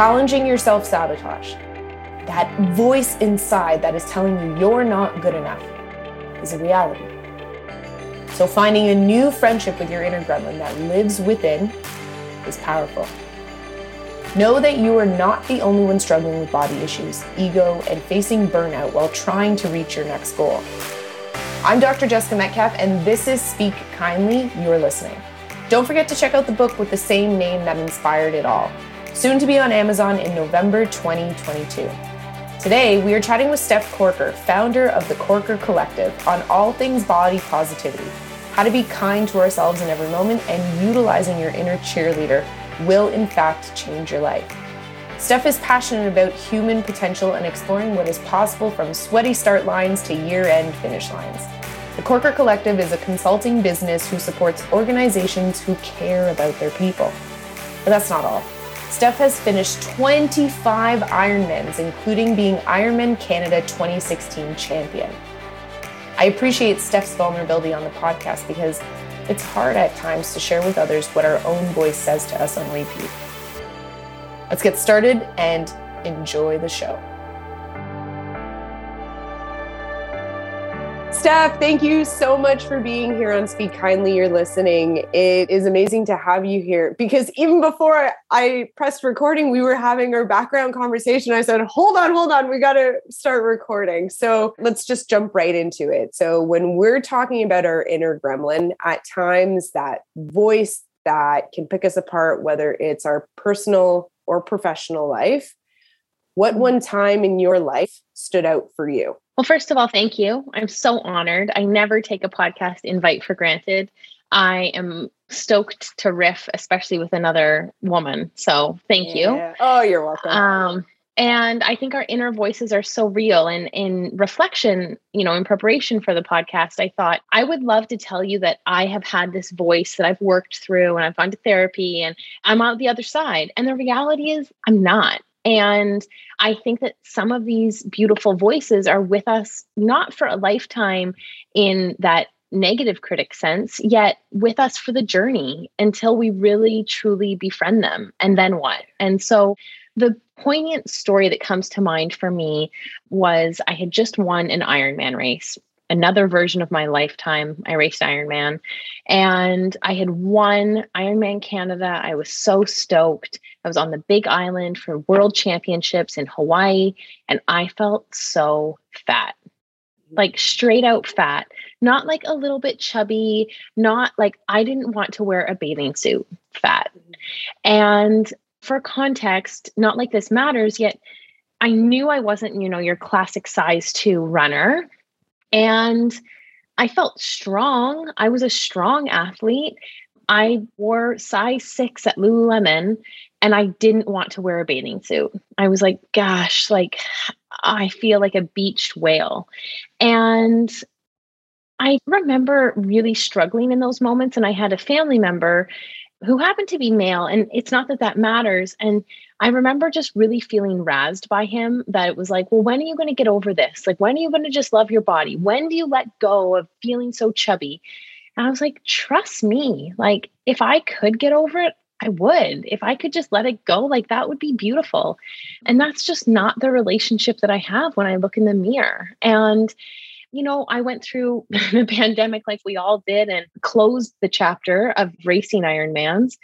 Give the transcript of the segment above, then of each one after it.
challenging your self sabotage, that voice inside that is telling you you're not good enough, is a reality. So, finding a new friendship with your inner gremlin that lives within is powerful. Know that you are not the only one struggling with body issues, ego, and facing burnout while trying to reach your next goal. I'm Dr. Jessica Metcalfe, and this is Speak Kindly, You're Listening. Don't forget to check out the book with the same name that inspired it all, soon to be on Amazon in November 2022. Today, we are chatting with Steph Corker, founder of the Corker Collective, on all things body positivity, how to be kind to ourselves in every moment, and utilizing your inner cheerleader will, in fact, change your life. Steph is passionate about human potential and exploring what is possible from sweaty start lines to year end finish lines. The Corker Collective is a consulting business who supports organizations who care about their people. But that's not all. Steph has finished 25 Ironmans, including being Ironman Canada 2016 champion. I appreciate Steph's vulnerability on the podcast because it's hard at times to share with others what our own voice says to us on repeat. Let's get started and enjoy the show. Steph, thank you so much for being here on Speak Kindly. You're listening. It is amazing to have you here because even before I pressed recording, we were having our background conversation. I said, hold on, hold on, we got to start recording. So let's just jump right into it. So, when we're talking about our inner gremlin, at times that voice that can pick us apart, whether it's our personal or professional life, what one time in your life stood out for you? Well, first of all, thank you. I'm so honored. I never take a podcast invite for granted. I am stoked to riff, especially with another woman. So thank yeah. you. Oh, you're welcome. Um, and I think our inner voices are so real. And in reflection, you know, in preparation for the podcast, I thought I would love to tell you that I have had this voice that I've worked through and I've gone to therapy and I'm on the other side. And the reality is, I'm not. And I think that some of these beautiful voices are with us not for a lifetime in that negative critic sense, yet with us for the journey until we really truly befriend them. And then what? And so the poignant story that comes to mind for me was I had just won an Ironman race another version of my lifetime. I raced Ironman and I had won Ironman Canada. I was so stoked. I was on the big island for world championships in Hawaii and I felt so fat. Like straight out fat, not like a little bit chubby, not like I didn't want to wear a bathing suit, fat. And for context, not like this matters, yet I knew I wasn't, you know, your classic size two runner and I felt strong. I was a strong athlete. I wore size six at Lululemon and I didn't want to wear a bathing suit. I was like, gosh, like I feel like a beached whale. And I remember really struggling in those moments. And I had a family member who happened to be male. And it's not that that matters. And I remember just really feeling razzed by him that it was like, well, when are you going to get over this? Like, when are you going to just love your body? When do you let go of feeling so chubby? And I was like, trust me. Like, if I could get over it, I would. If I could just let it go, like that would be beautiful. And that's just not the relationship that I have when I look in the mirror. And you know, I went through the pandemic like we all did and closed the chapter of racing Ironmans.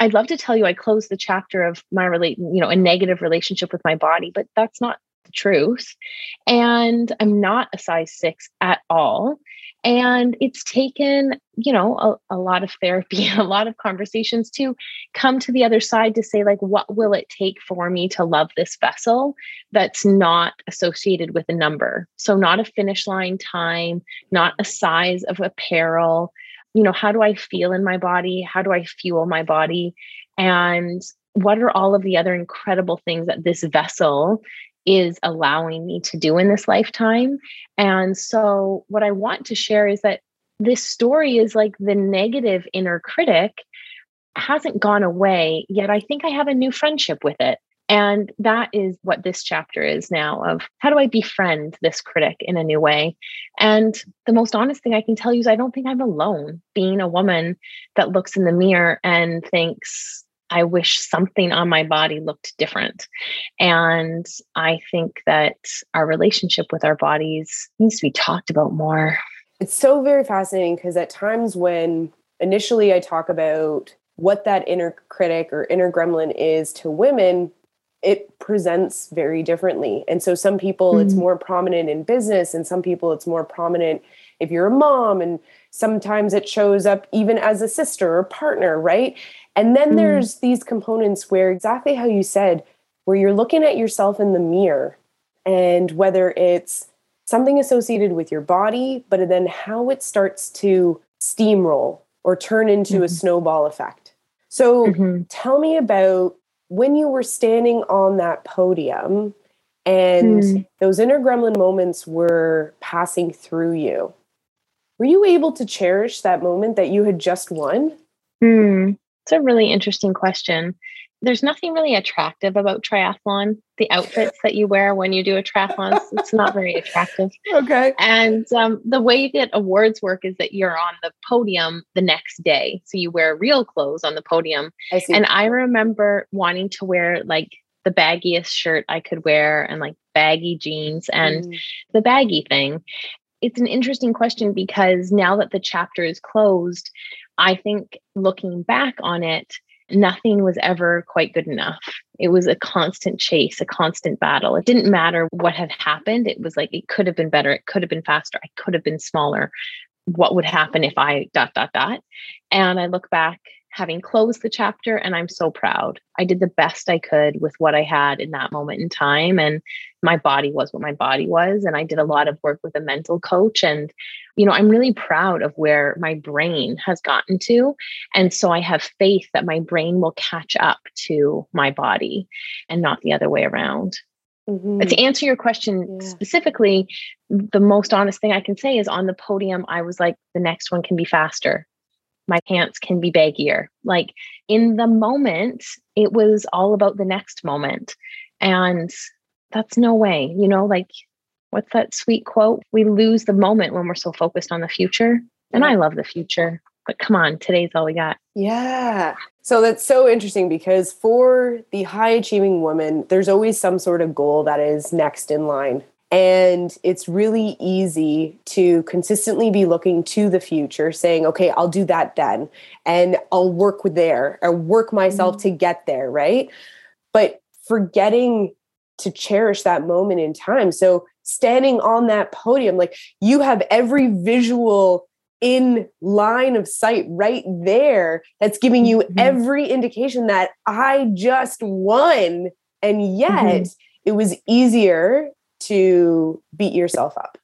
I'd love to tell you I closed the chapter of my relate, you know, a negative relationship with my body, but that's not the truth. And I'm not a size six at all. And it's taken, you know, a, a, lot of therapy, and a lot of conversations to come to the other side to say, like, what will it take for me to love this vessel that's not associated with a number? So, not a finish line time, not a size of apparel. You know, how do I feel in my body? How do I fuel my body? And what are all of the other incredible things that this vessel is allowing me to do in this lifetime. And so, what I want to share is that this story is like the negative inner critic hasn't gone away, yet I think I have a new friendship with it. And that is what this chapter is now of how do I befriend this critic in a new way? And the most honest thing I can tell you is I don't think I'm alone being a woman that looks in the mirror and thinks, I wish something on my body looked different. And I think that our relationship with our bodies needs to be talked about more. It's so very fascinating because at times when initially I talk about what that inner critic or inner gremlin is to women, it presents very differently. And so some people mm-hmm. it's more prominent in business and some people it's more prominent if you're a mom and sometimes it shows up even as a sister or partner, right? And then mm-hmm. there's these components where exactly how you said where you're looking at yourself in the mirror and whether it's something associated with your body, but then how it starts to steamroll or turn into mm-hmm. a snowball effect. So mm-hmm. tell me about when you were standing on that podium and mm. those inner gremlin moments were passing through you. Were you able to cherish that moment that you had just won? Mm. It's a really interesting question there's nothing really attractive about triathlon. The outfits that you wear when you do a triathlon, it's not very attractive. Okay. And um, the way that awards work is that you're on the podium the next day. So you wear real clothes on the podium. I see. And I remember wanting to wear like the baggiest shirt I could wear and like baggy jeans and mm. the baggy thing. It's an interesting question because now that the chapter is closed, I think looking back on it, nothing was ever quite good enough. It was a constant chase, a constant battle. It didn't matter what had happened. It was like it could have been better. It could have been faster. I could have been smaller. What would happen if I dot, dot, dot? And I look back having closed the chapter and I'm so proud. I did the best I could with what I had in that moment in time and my body was what my body was and I did a lot of work with a mental coach and you know I'm really proud of where my brain has gotten to and so I have faith that my brain will catch up to my body and not the other way around. Mm-hmm. To answer your question yeah. specifically, the most honest thing I can say is on the podium, I was like, the next one can be faster my pants can be baggier. Like in the moment, it was all about the next moment. And that's no way, you know, like what's that sweet quote? We lose the moment when we're so focused on the future. And I love the future, but come on, today's all we got. Yeah. So that's so interesting because for the high achieving woman, there's always some sort of goal that is next in line. And it's really easy to consistently be looking to the future, saying, okay, I'll do that then. And I'll work there or work myself mm-hmm. to get there, right? But forgetting to cherish that moment in time. So standing on that podium, like you have every visual in line of sight right there that's giving you mm-hmm. every indication that I just won. And yet mm-hmm. it was easier to beat yourself up,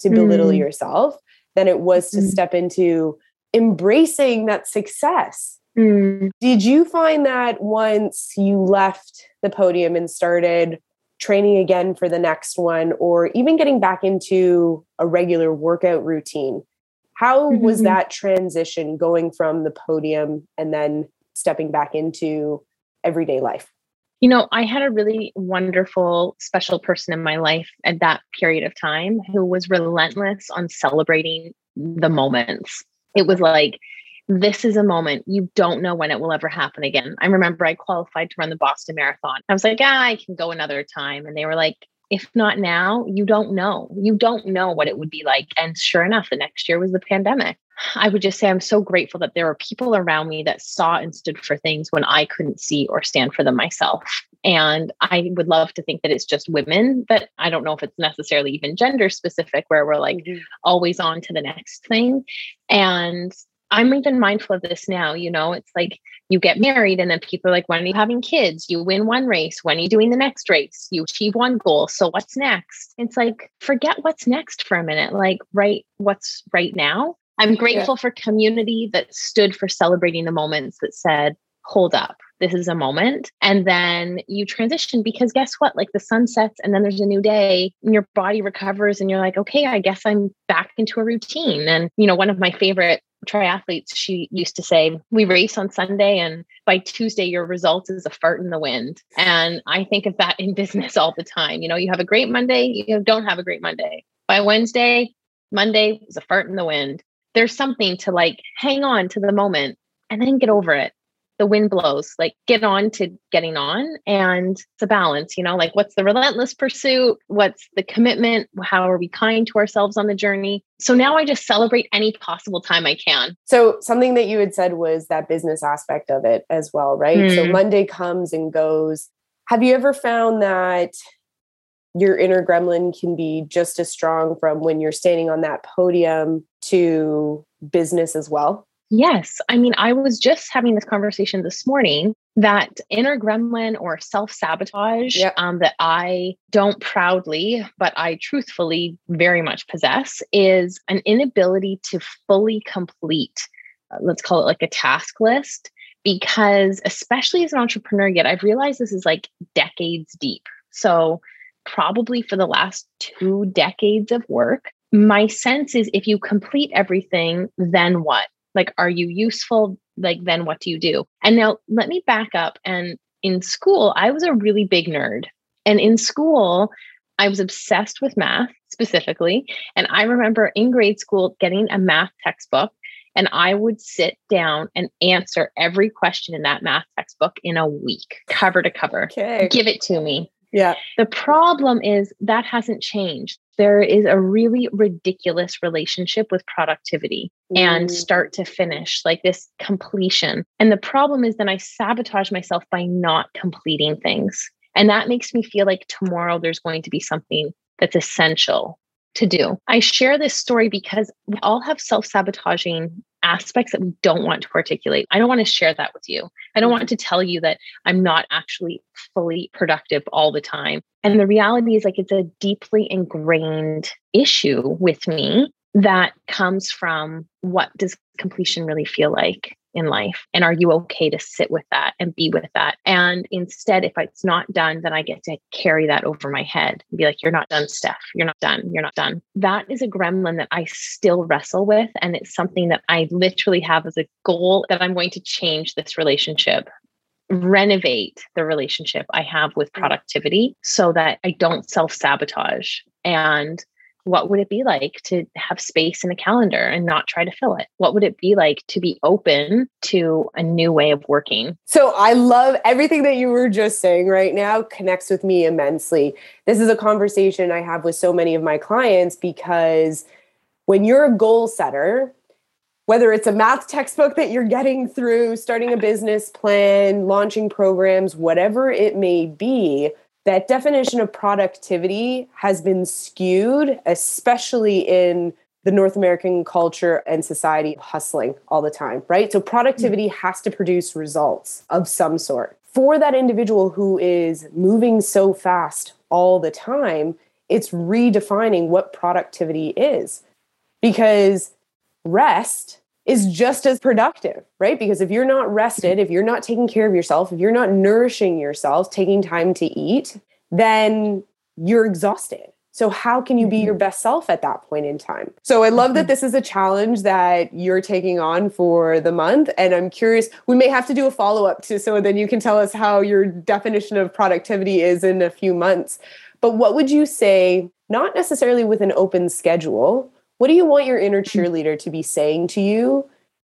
to belittle mm. yourself, than it was to mm. step into embracing that success. Mm. Did you find that once you left the podium and started training again for the next one, or even getting back into a regular workout routine? How mm-hmm. was that transition going from the podium and then stepping back into everyday life? You know, I had a really wonderful, special person in my life at that period of time who was relentless on celebrating the moments. It was like, this is a moment you don't know when it will ever happen again. I remember I qualified to run the Boston Marathon. I was like, ah, I can go another time. And they were like, if not now, you don't know. You don't know what it would be like. And sure enough, the next year was the pandemic. I would just say I'm so grateful that there were people around me that saw and stood for things when I couldn't see or stand for them myself. And I would love to think that it's just women, but I don't know if it's necessarily even gender specific, where we're like mm-hmm. always on to the next thing. And I'm even mindful of this now. You know, it's like you get married, and then people are like, when are you having kids? You win one race. When are you doing the next race? You achieve one goal. So what's next? It's like, forget what's next for a minute. Like, right, what's right now? I'm grateful yeah. for community that stood for celebrating the moments that said, hold up, this is a moment. And then you transition because guess what? Like the sun sets and then there's a new day and your body recovers and you're like, okay, I guess I'm back into a routine. And, you know, one of my favorite triathletes, she used to say, We race on Sunday, and by Tuesday, your result is a fart in the wind. And I think of that in business all the time. You know, you have a great Monday, you don't have a great Monday. By Wednesday, Monday was a fart in the wind. There's something to like hang on to the moment and then get over it the wind blows, like get on to getting on. And it's a balance, you know, like what's the relentless pursuit? What's the commitment? How are we kind to ourselves on the journey? So now I just celebrate any possible time I can. So something that you had said was that business aspect of it as well, right? Mm. So hmm. Monday comes and goes. Have you ever found that your inner gremlin can be just as strong from when you're standing on that podium to business as well? Yes. I mean, I was just having this conversation this morning that inner gremlin or self sabotage yep. um, that I don't proudly, but I truthfully very much possess is an inability to fully complete, uh, let's call it like a task list. Because, especially as an entrepreneur, yet I've realized this is like decades deep. So, probably for the last two decades of work, my sense is if you complete everything, then what? Like, are you useful? Like, then what do you do? And now let me back up. And in school, I was a really big nerd. And in school, I was obsessed with math specifically. And I remember in grade school getting a math textbook, and I would sit down and answer every question in that math textbook in a week, cover to cover. Okay. Give it to me. Yeah. The problem is that hasn't changed. There is a really ridiculous relationship with productivity and start to finish, like this completion. And the problem is then I sabotage myself by not completing things. And that makes me feel like tomorrow there's going to be something that's essential to do. I share this story because we all have self sabotaging aspects that we don't want to articulate. I don't want to share that with you. I don't want to tell you that I'm not actually fully productive all the time. And the reality is, like, it's a deeply ingrained issue with me that comes from what does completion really feel like? In life? And are you okay to sit with that and be with that? And instead, if it's not done, then I get to carry that over my head and be like, you're not done, Steph. You're not done. You're not done. That is a gremlin that I still wrestle with. And it's something that I literally have as a goal that I'm going to change this relationship renovate the relationship I have with mm. productivity so that I don't self sabotage and what would it be like to have space in a calendar and not try to fill it? What would it be like to be open to a new way of working? So I love everything that you were just saying right now connects with me immensely. This is a conversation I have with so many of my clients because when you're a goal setter, whether it's a math textbook that you're getting through, starting a business plan, launching programs, whatever it may be, that definition of productivity has been skewed, especially in the North American culture and society hustling all the time, right? So productivity mm-hmm. has to produce results of some sort. For that individual who is moving so fast all the time, it's redefining what productivity is. Because rest is just as productive, right? Because if you're not rested, if you're not taking care of yourself, if you're not nourishing yourself, taking time to eat, then you're exhausted. So, how can you be your mm-hmm. best self at that point in time? So, I love that mm-hmm. this is a challenge that you're taking on for the month. And I'm curious, we may have to do a follow up to so then you can tell us how your definition of productivity is in a few months. But what would you say, not necessarily with an open schedule, what do you want your inner mm-hmm. cheerleader to be saying to you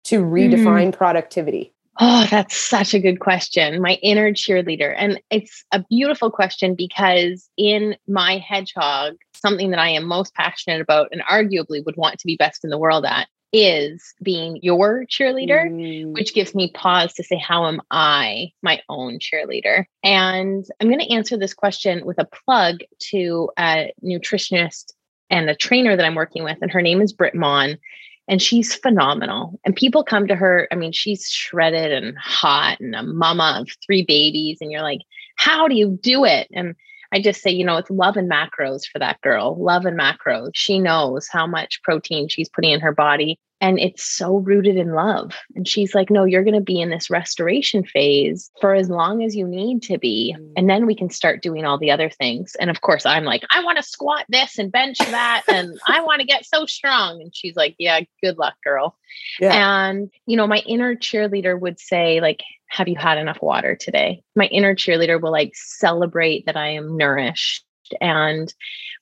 to redefine mm. productivity? Oh, that's such a good question. My inner cheerleader. And it's a beautiful question because in my hedgehog, something that I am most passionate about and arguably would want to be best in the world at is being your cheerleader, mm. which gives me pause to say, How am I my own cheerleader? And I'm going to answer this question with a plug to a nutritionist and a trainer that I'm working with, and her name is Britt Mon. And she's phenomenal. And people come to her. I mean, she's shredded and hot and a mama of three babies. And you're like, how do you do it? And I just say, you know, it's love and macros for that girl. Love and macros. She knows how much protein she's putting in her body and it's so rooted in love. And she's like, No, you're going to be in this restoration phase for as long as you need to be. Mm. And then we can start doing all the other things. And of course, I'm like, I want to squat this and bench that. and I want to get so strong. And she's like, Yeah, good luck, girl. Yeah. And, you know, my inner cheerleader would say, like, have you had enough water today? My inner cheerleader will like celebrate that I am nourished. And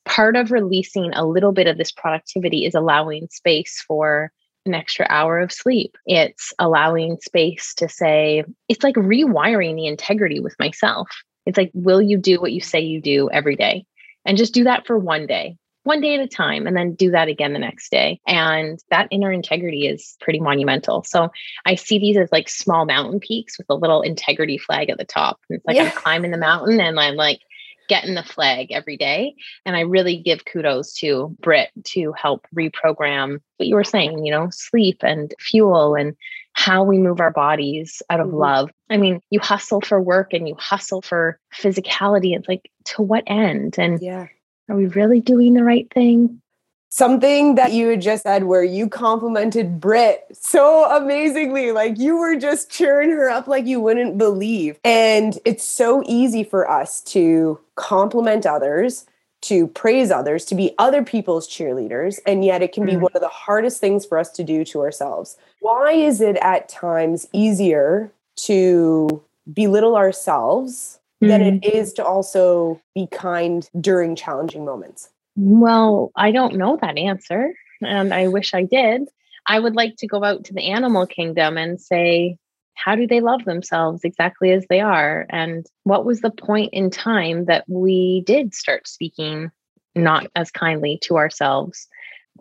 part of releasing a little bit of this productivity is allowing space for an extra hour of sleep. It's allowing space to say, it's like rewiring the integrity with myself. It's like, will you do what you say you do every day? And just do that for one day, one day at a time, and then do that again the next day. And that inner integrity is pretty monumental. So I see these as like small mountain peaks with a little integrity flag at the top. And it's like yeah. I'm climbing the mountain and I'm like, getting the flag every day. And I really give kudos to Britt to help reprogram what you were saying, you know, sleep and fuel and how we move our bodies out of mm-hmm. love. I mean, you hustle for work and you hustle for physicality. It's like, to what end? And yeah. Are we really doing the right thing? something that you had just said where you complimented Britt so amazingly. Like you were just cheering her up like you wouldn't believe. And it's so easy for us to compliment others, to praise others, to be other people's cheerleaders. And yet it can be mm. one of the hardest things for us to do to ourselves. Why is it at times easier to belittle ourselves mm. than it mm. to also be kind during challenging moments? Well, I don't know that answer, and I wish I did. I would like to go out to the animal kingdom and say, how do they love themselves exactly as they are? And what was the point in time that we did start speaking not as kindly to ourselves?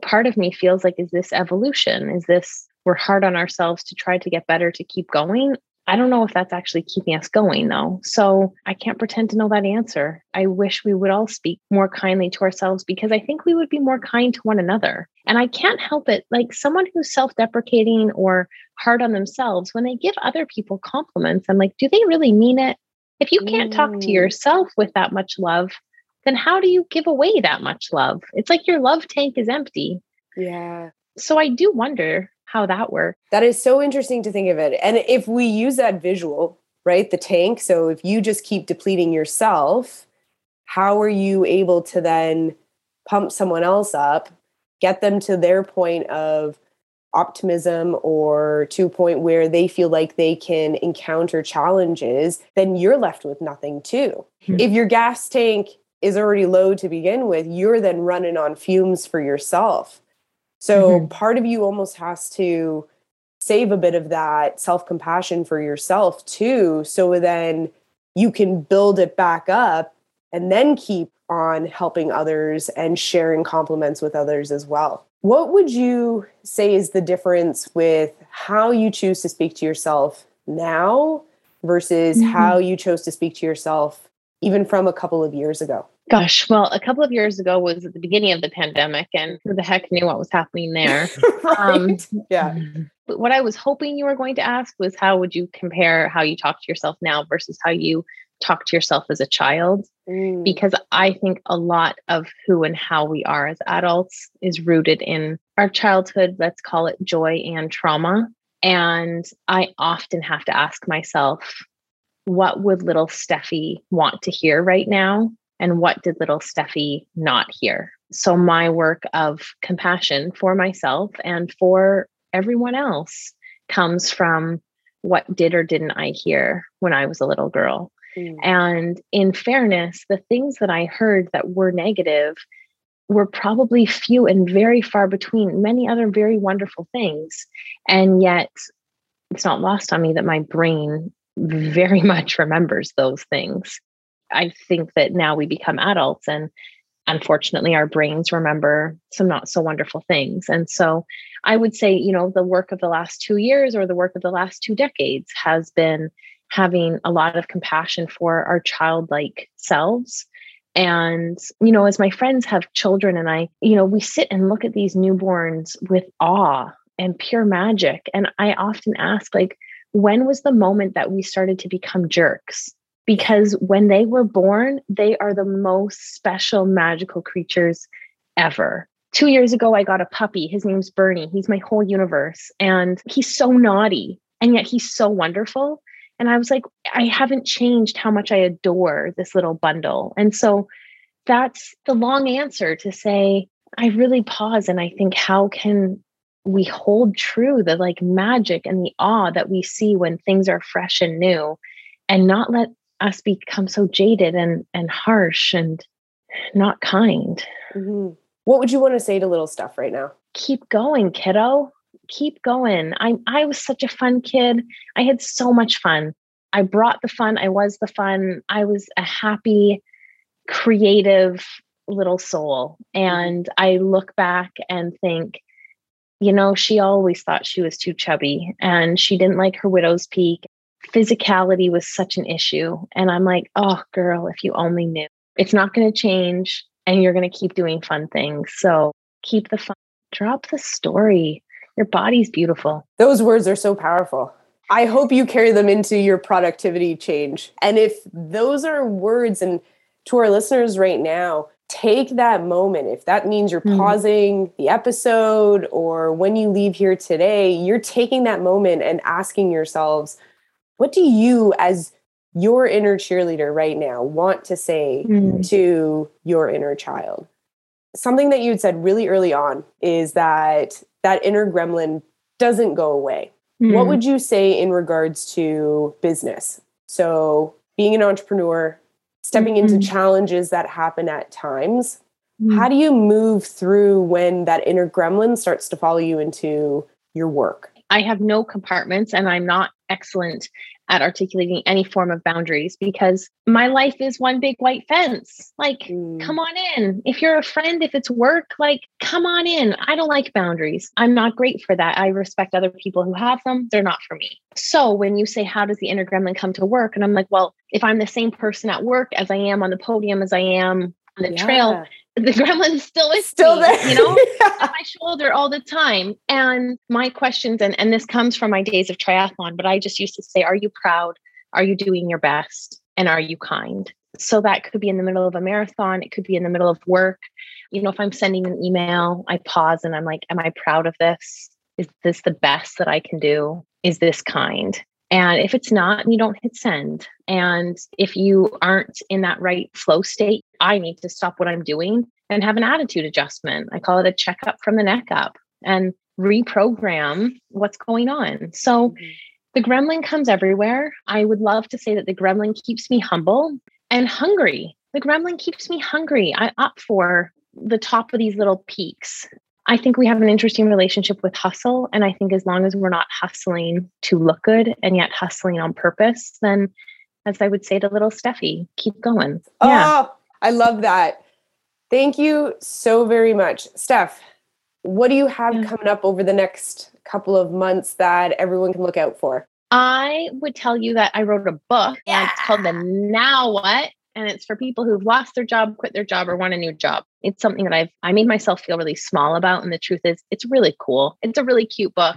Part of me feels like, is this evolution? Is this we're hard on ourselves to try to get better to keep going? I don't know if that's actually keeping us going though. So I can't pretend to know that answer. I wish we would all speak more kindly to ourselves because I think we would be more kind to one another. And I can't help it. Like someone who's self deprecating or hard on themselves, when they give other people compliments, I'm like, do they really mean it? If you can't talk to mm. yourself with that much love, then how do you give away that much love? It's like your love tank is empty. Yeah. So I do wonder how that works. That is so interesting to think of it. And if we use that visual, right, the tank, so if you just keep depleting yourself, how are you able to then pump someone else up, get them to their point of optimism or to a point where they feel like they can encounter challenges, then you're left with nothing too. Mm-hmm. If your gas tank is already low to begin with, you're then running on fumes for yourself. So mm-hmm. part of you almost has to save a bit of that self compassion for yourself too. So then you can build it back up and then keep on helping others and sharing compliments with others as well. What would you say is the difference with how you choose to speak to yourself now versus mm-hmm. how you chose to speak to yourself even from a couple of years ago? Gosh, well, a couple of years ago was at the beginning of the pandemic, and who the heck knew what was happening there? right. Um, yeah. But what I was hoping you were going to ask was how would you compare how you talk to yourself now versus how you talk to yourself as a child? Mm. Because I think a lot of who and how we are as adults is rooted in our childhood, let's call it joy and trauma. And I often have to ask myself, what would little Steffi want to hear right now? And what did little Steffi not hear? So, my work of compassion for myself and for everyone else comes from what did or didn't I hear when I was a little girl. Mm. And in fairness, the things that I heard that were negative were probably few and very far between many other very wonderful things. And yet, it's not lost on me that my brain very much remembers those things. I think that now we become adults and unfortunately our brains remember some not so wonderful things. And so I would say, you know, the work of the last two years or the work of the last two decades has been having a lot of compassion for our childlike selves. And, you know, as my friends have children and I, you know, we sit and look at these newborns with awe and pure magic. And I often ask, like, when was the moment that we started to become jerks? Because when they were born, they are the most special magical creatures ever. Two years ago, I got a puppy. His name's Bernie. He's my whole universe. And he's so naughty, and yet he's so wonderful. And I was like, I haven't changed how much I adore this little bundle. And so that's the long answer to say, I really pause and I think, how can we hold true the like magic and the awe that we see when things are fresh and new and not let us become so jaded and and harsh and not kind. Mm-hmm. What would you want to say to little stuff right now? Keep going, kiddo. keep going. I I was such a fun kid. I had so much fun. I brought the fun. I was the fun. I was a happy, creative little soul. Mm-hmm. And I look back and think, you know, she always thought she was too chubby and she didn't like her widow's peak. Physicality was such an issue. And I'm like, oh, girl, if you only knew. It's not going to change and you're going to keep doing fun things. So keep the fun, drop the story. Your body's beautiful. Those words are so powerful. I hope you carry them into your productivity change. And if those are words, and to our listeners right now, take that moment. If that means you're mm. pausing the episode or when you leave here today, you're taking that moment and asking yourselves, what do you, as your inner cheerleader right now, want to say mm. to your inner child? Something that you had said really early on is that that inner gremlin doesn't go away. Mm. What would you say in regards to business? So, being an entrepreneur, stepping mm-hmm. into challenges that happen at times. Mm-hmm. How do you move through when that inner gremlin starts to follow you into your work? I have no compartments and I'm not excellent at articulating any form of boundaries because my life is one big white fence. Like, mm. come on in. If you're a friend, if it's work, like, come on in. I don't like boundaries. I'm not great for that. I respect other people who have them. They're not for me. So when you say, How does the inner gremlin come to work? And I'm like, Well, if I'm the same person at work as I am on the podium, as I am on the yeah. trail, the gremlin's still is still me, there, you know, on my shoulder all the time. And my questions, and, and this comes from my days of triathlon, but I just used to say, Are you proud? Are you doing your best? And are you kind? So that could be in the middle of a marathon, it could be in the middle of work. You know, if I'm sending an email, I pause and I'm like, Am I proud of this? Is this the best that I can do? Is this kind? And if it's not, you don't hit send. And if you aren't in that right flow state, I need to stop what I'm doing and have an attitude adjustment. I call it a checkup from the neck up and reprogram what's going on. So mm-hmm. the gremlin comes everywhere. I would love to say that the gremlin keeps me humble and hungry. The gremlin keeps me hungry. I up for the top of these little peaks I think we have an interesting relationship with hustle. And I think as long as we're not hustling to look good and yet hustling on purpose, then as I would say to little Steffi, keep going. Oh, yeah. Oh, I love that. Thank you so very much. Steph, what do you have yeah. coming up over the next couple of months that everyone can look out for? I would tell you that I wrote a book yeah. it's called The Now What and it's for people who've lost their job, quit their job, or want a new job. It's something that I've I made myself feel really small about, and the truth is, it's really cool. It's a really cute book.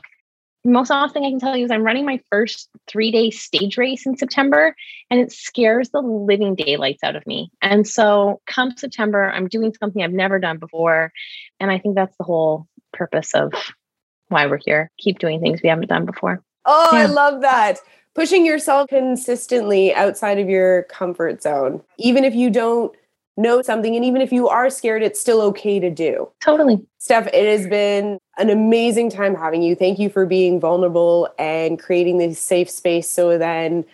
The most honest thing I can tell you is I'm running my first three day stage race in September, and it scares the living daylights out of me. And so, come September, I'm doing something I've never done before, and I think that's the whole purpose of why we're here. Keep doing things we haven't done before. Oh, yeah. I love that pushing yourself consistently outside of your comfort zone, even if you don't know something and even if you are scared it's still okay to do. Totally. Steph it has been an amazing time having you. Thank you for being vulnerable and creating this safe space so then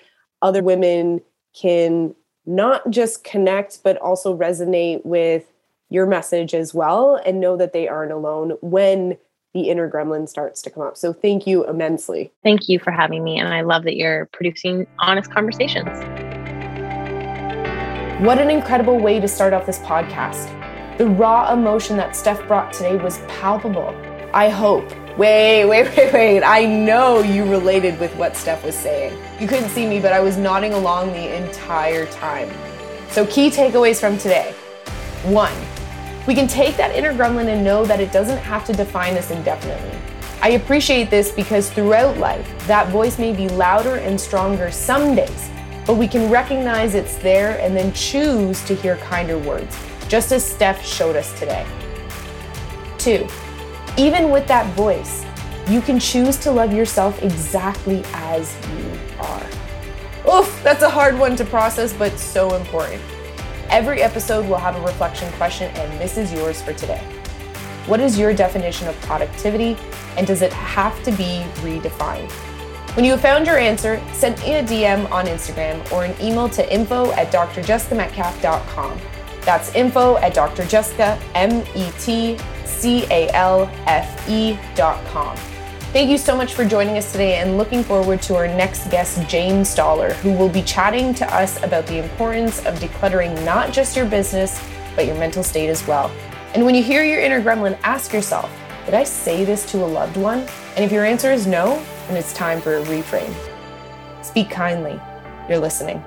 other women can not just connect but also resonate with your message as well and know that they aren't alone when the inner gremlin starts to come up. So thank you immensely. Thank you for having me. And I love that you're producing honest conversations. What an incredible way to start off this podcast. The raw emotion that Steph brought today was palpable. I hope. Wait, wait, wait, wait. I know you related with what Steph was saying. You couldn't see me, but I was nodding along the entire time. So, key takeaways from today. One, we can take that inner gremlin and know that it doesn't have to define us indefinitely. I appreciate this because throughout life, that voice may be louder and stronger some days, but we can recognize it's there and then choose to hear kinder words, just as Steph showed us today. Two, even with that voice, you can choose to love yourself exactly as you are. Oof, that's a hard one to process, but so important. Every episode will have a reflection question, and this is yours for today. What is your definition of productivity, and does it have to be redefined? When you have found your answer, send me a DM on Instagram or an email to info at drjessicametcalfe.com. That's info at drjessica, M-E-T-C-A-L-F-E.com. Thank you so much for joining us today and looking forward to our next guest, James Stoller, who will be chatting to us about the importance of decluttering not just your business, but your mental state as well. And when you hear your inner gremlin, ask yourself, did I say this to a loved one? And if your answer is no, then it's time for a reframe. Speak kindly. You're listening.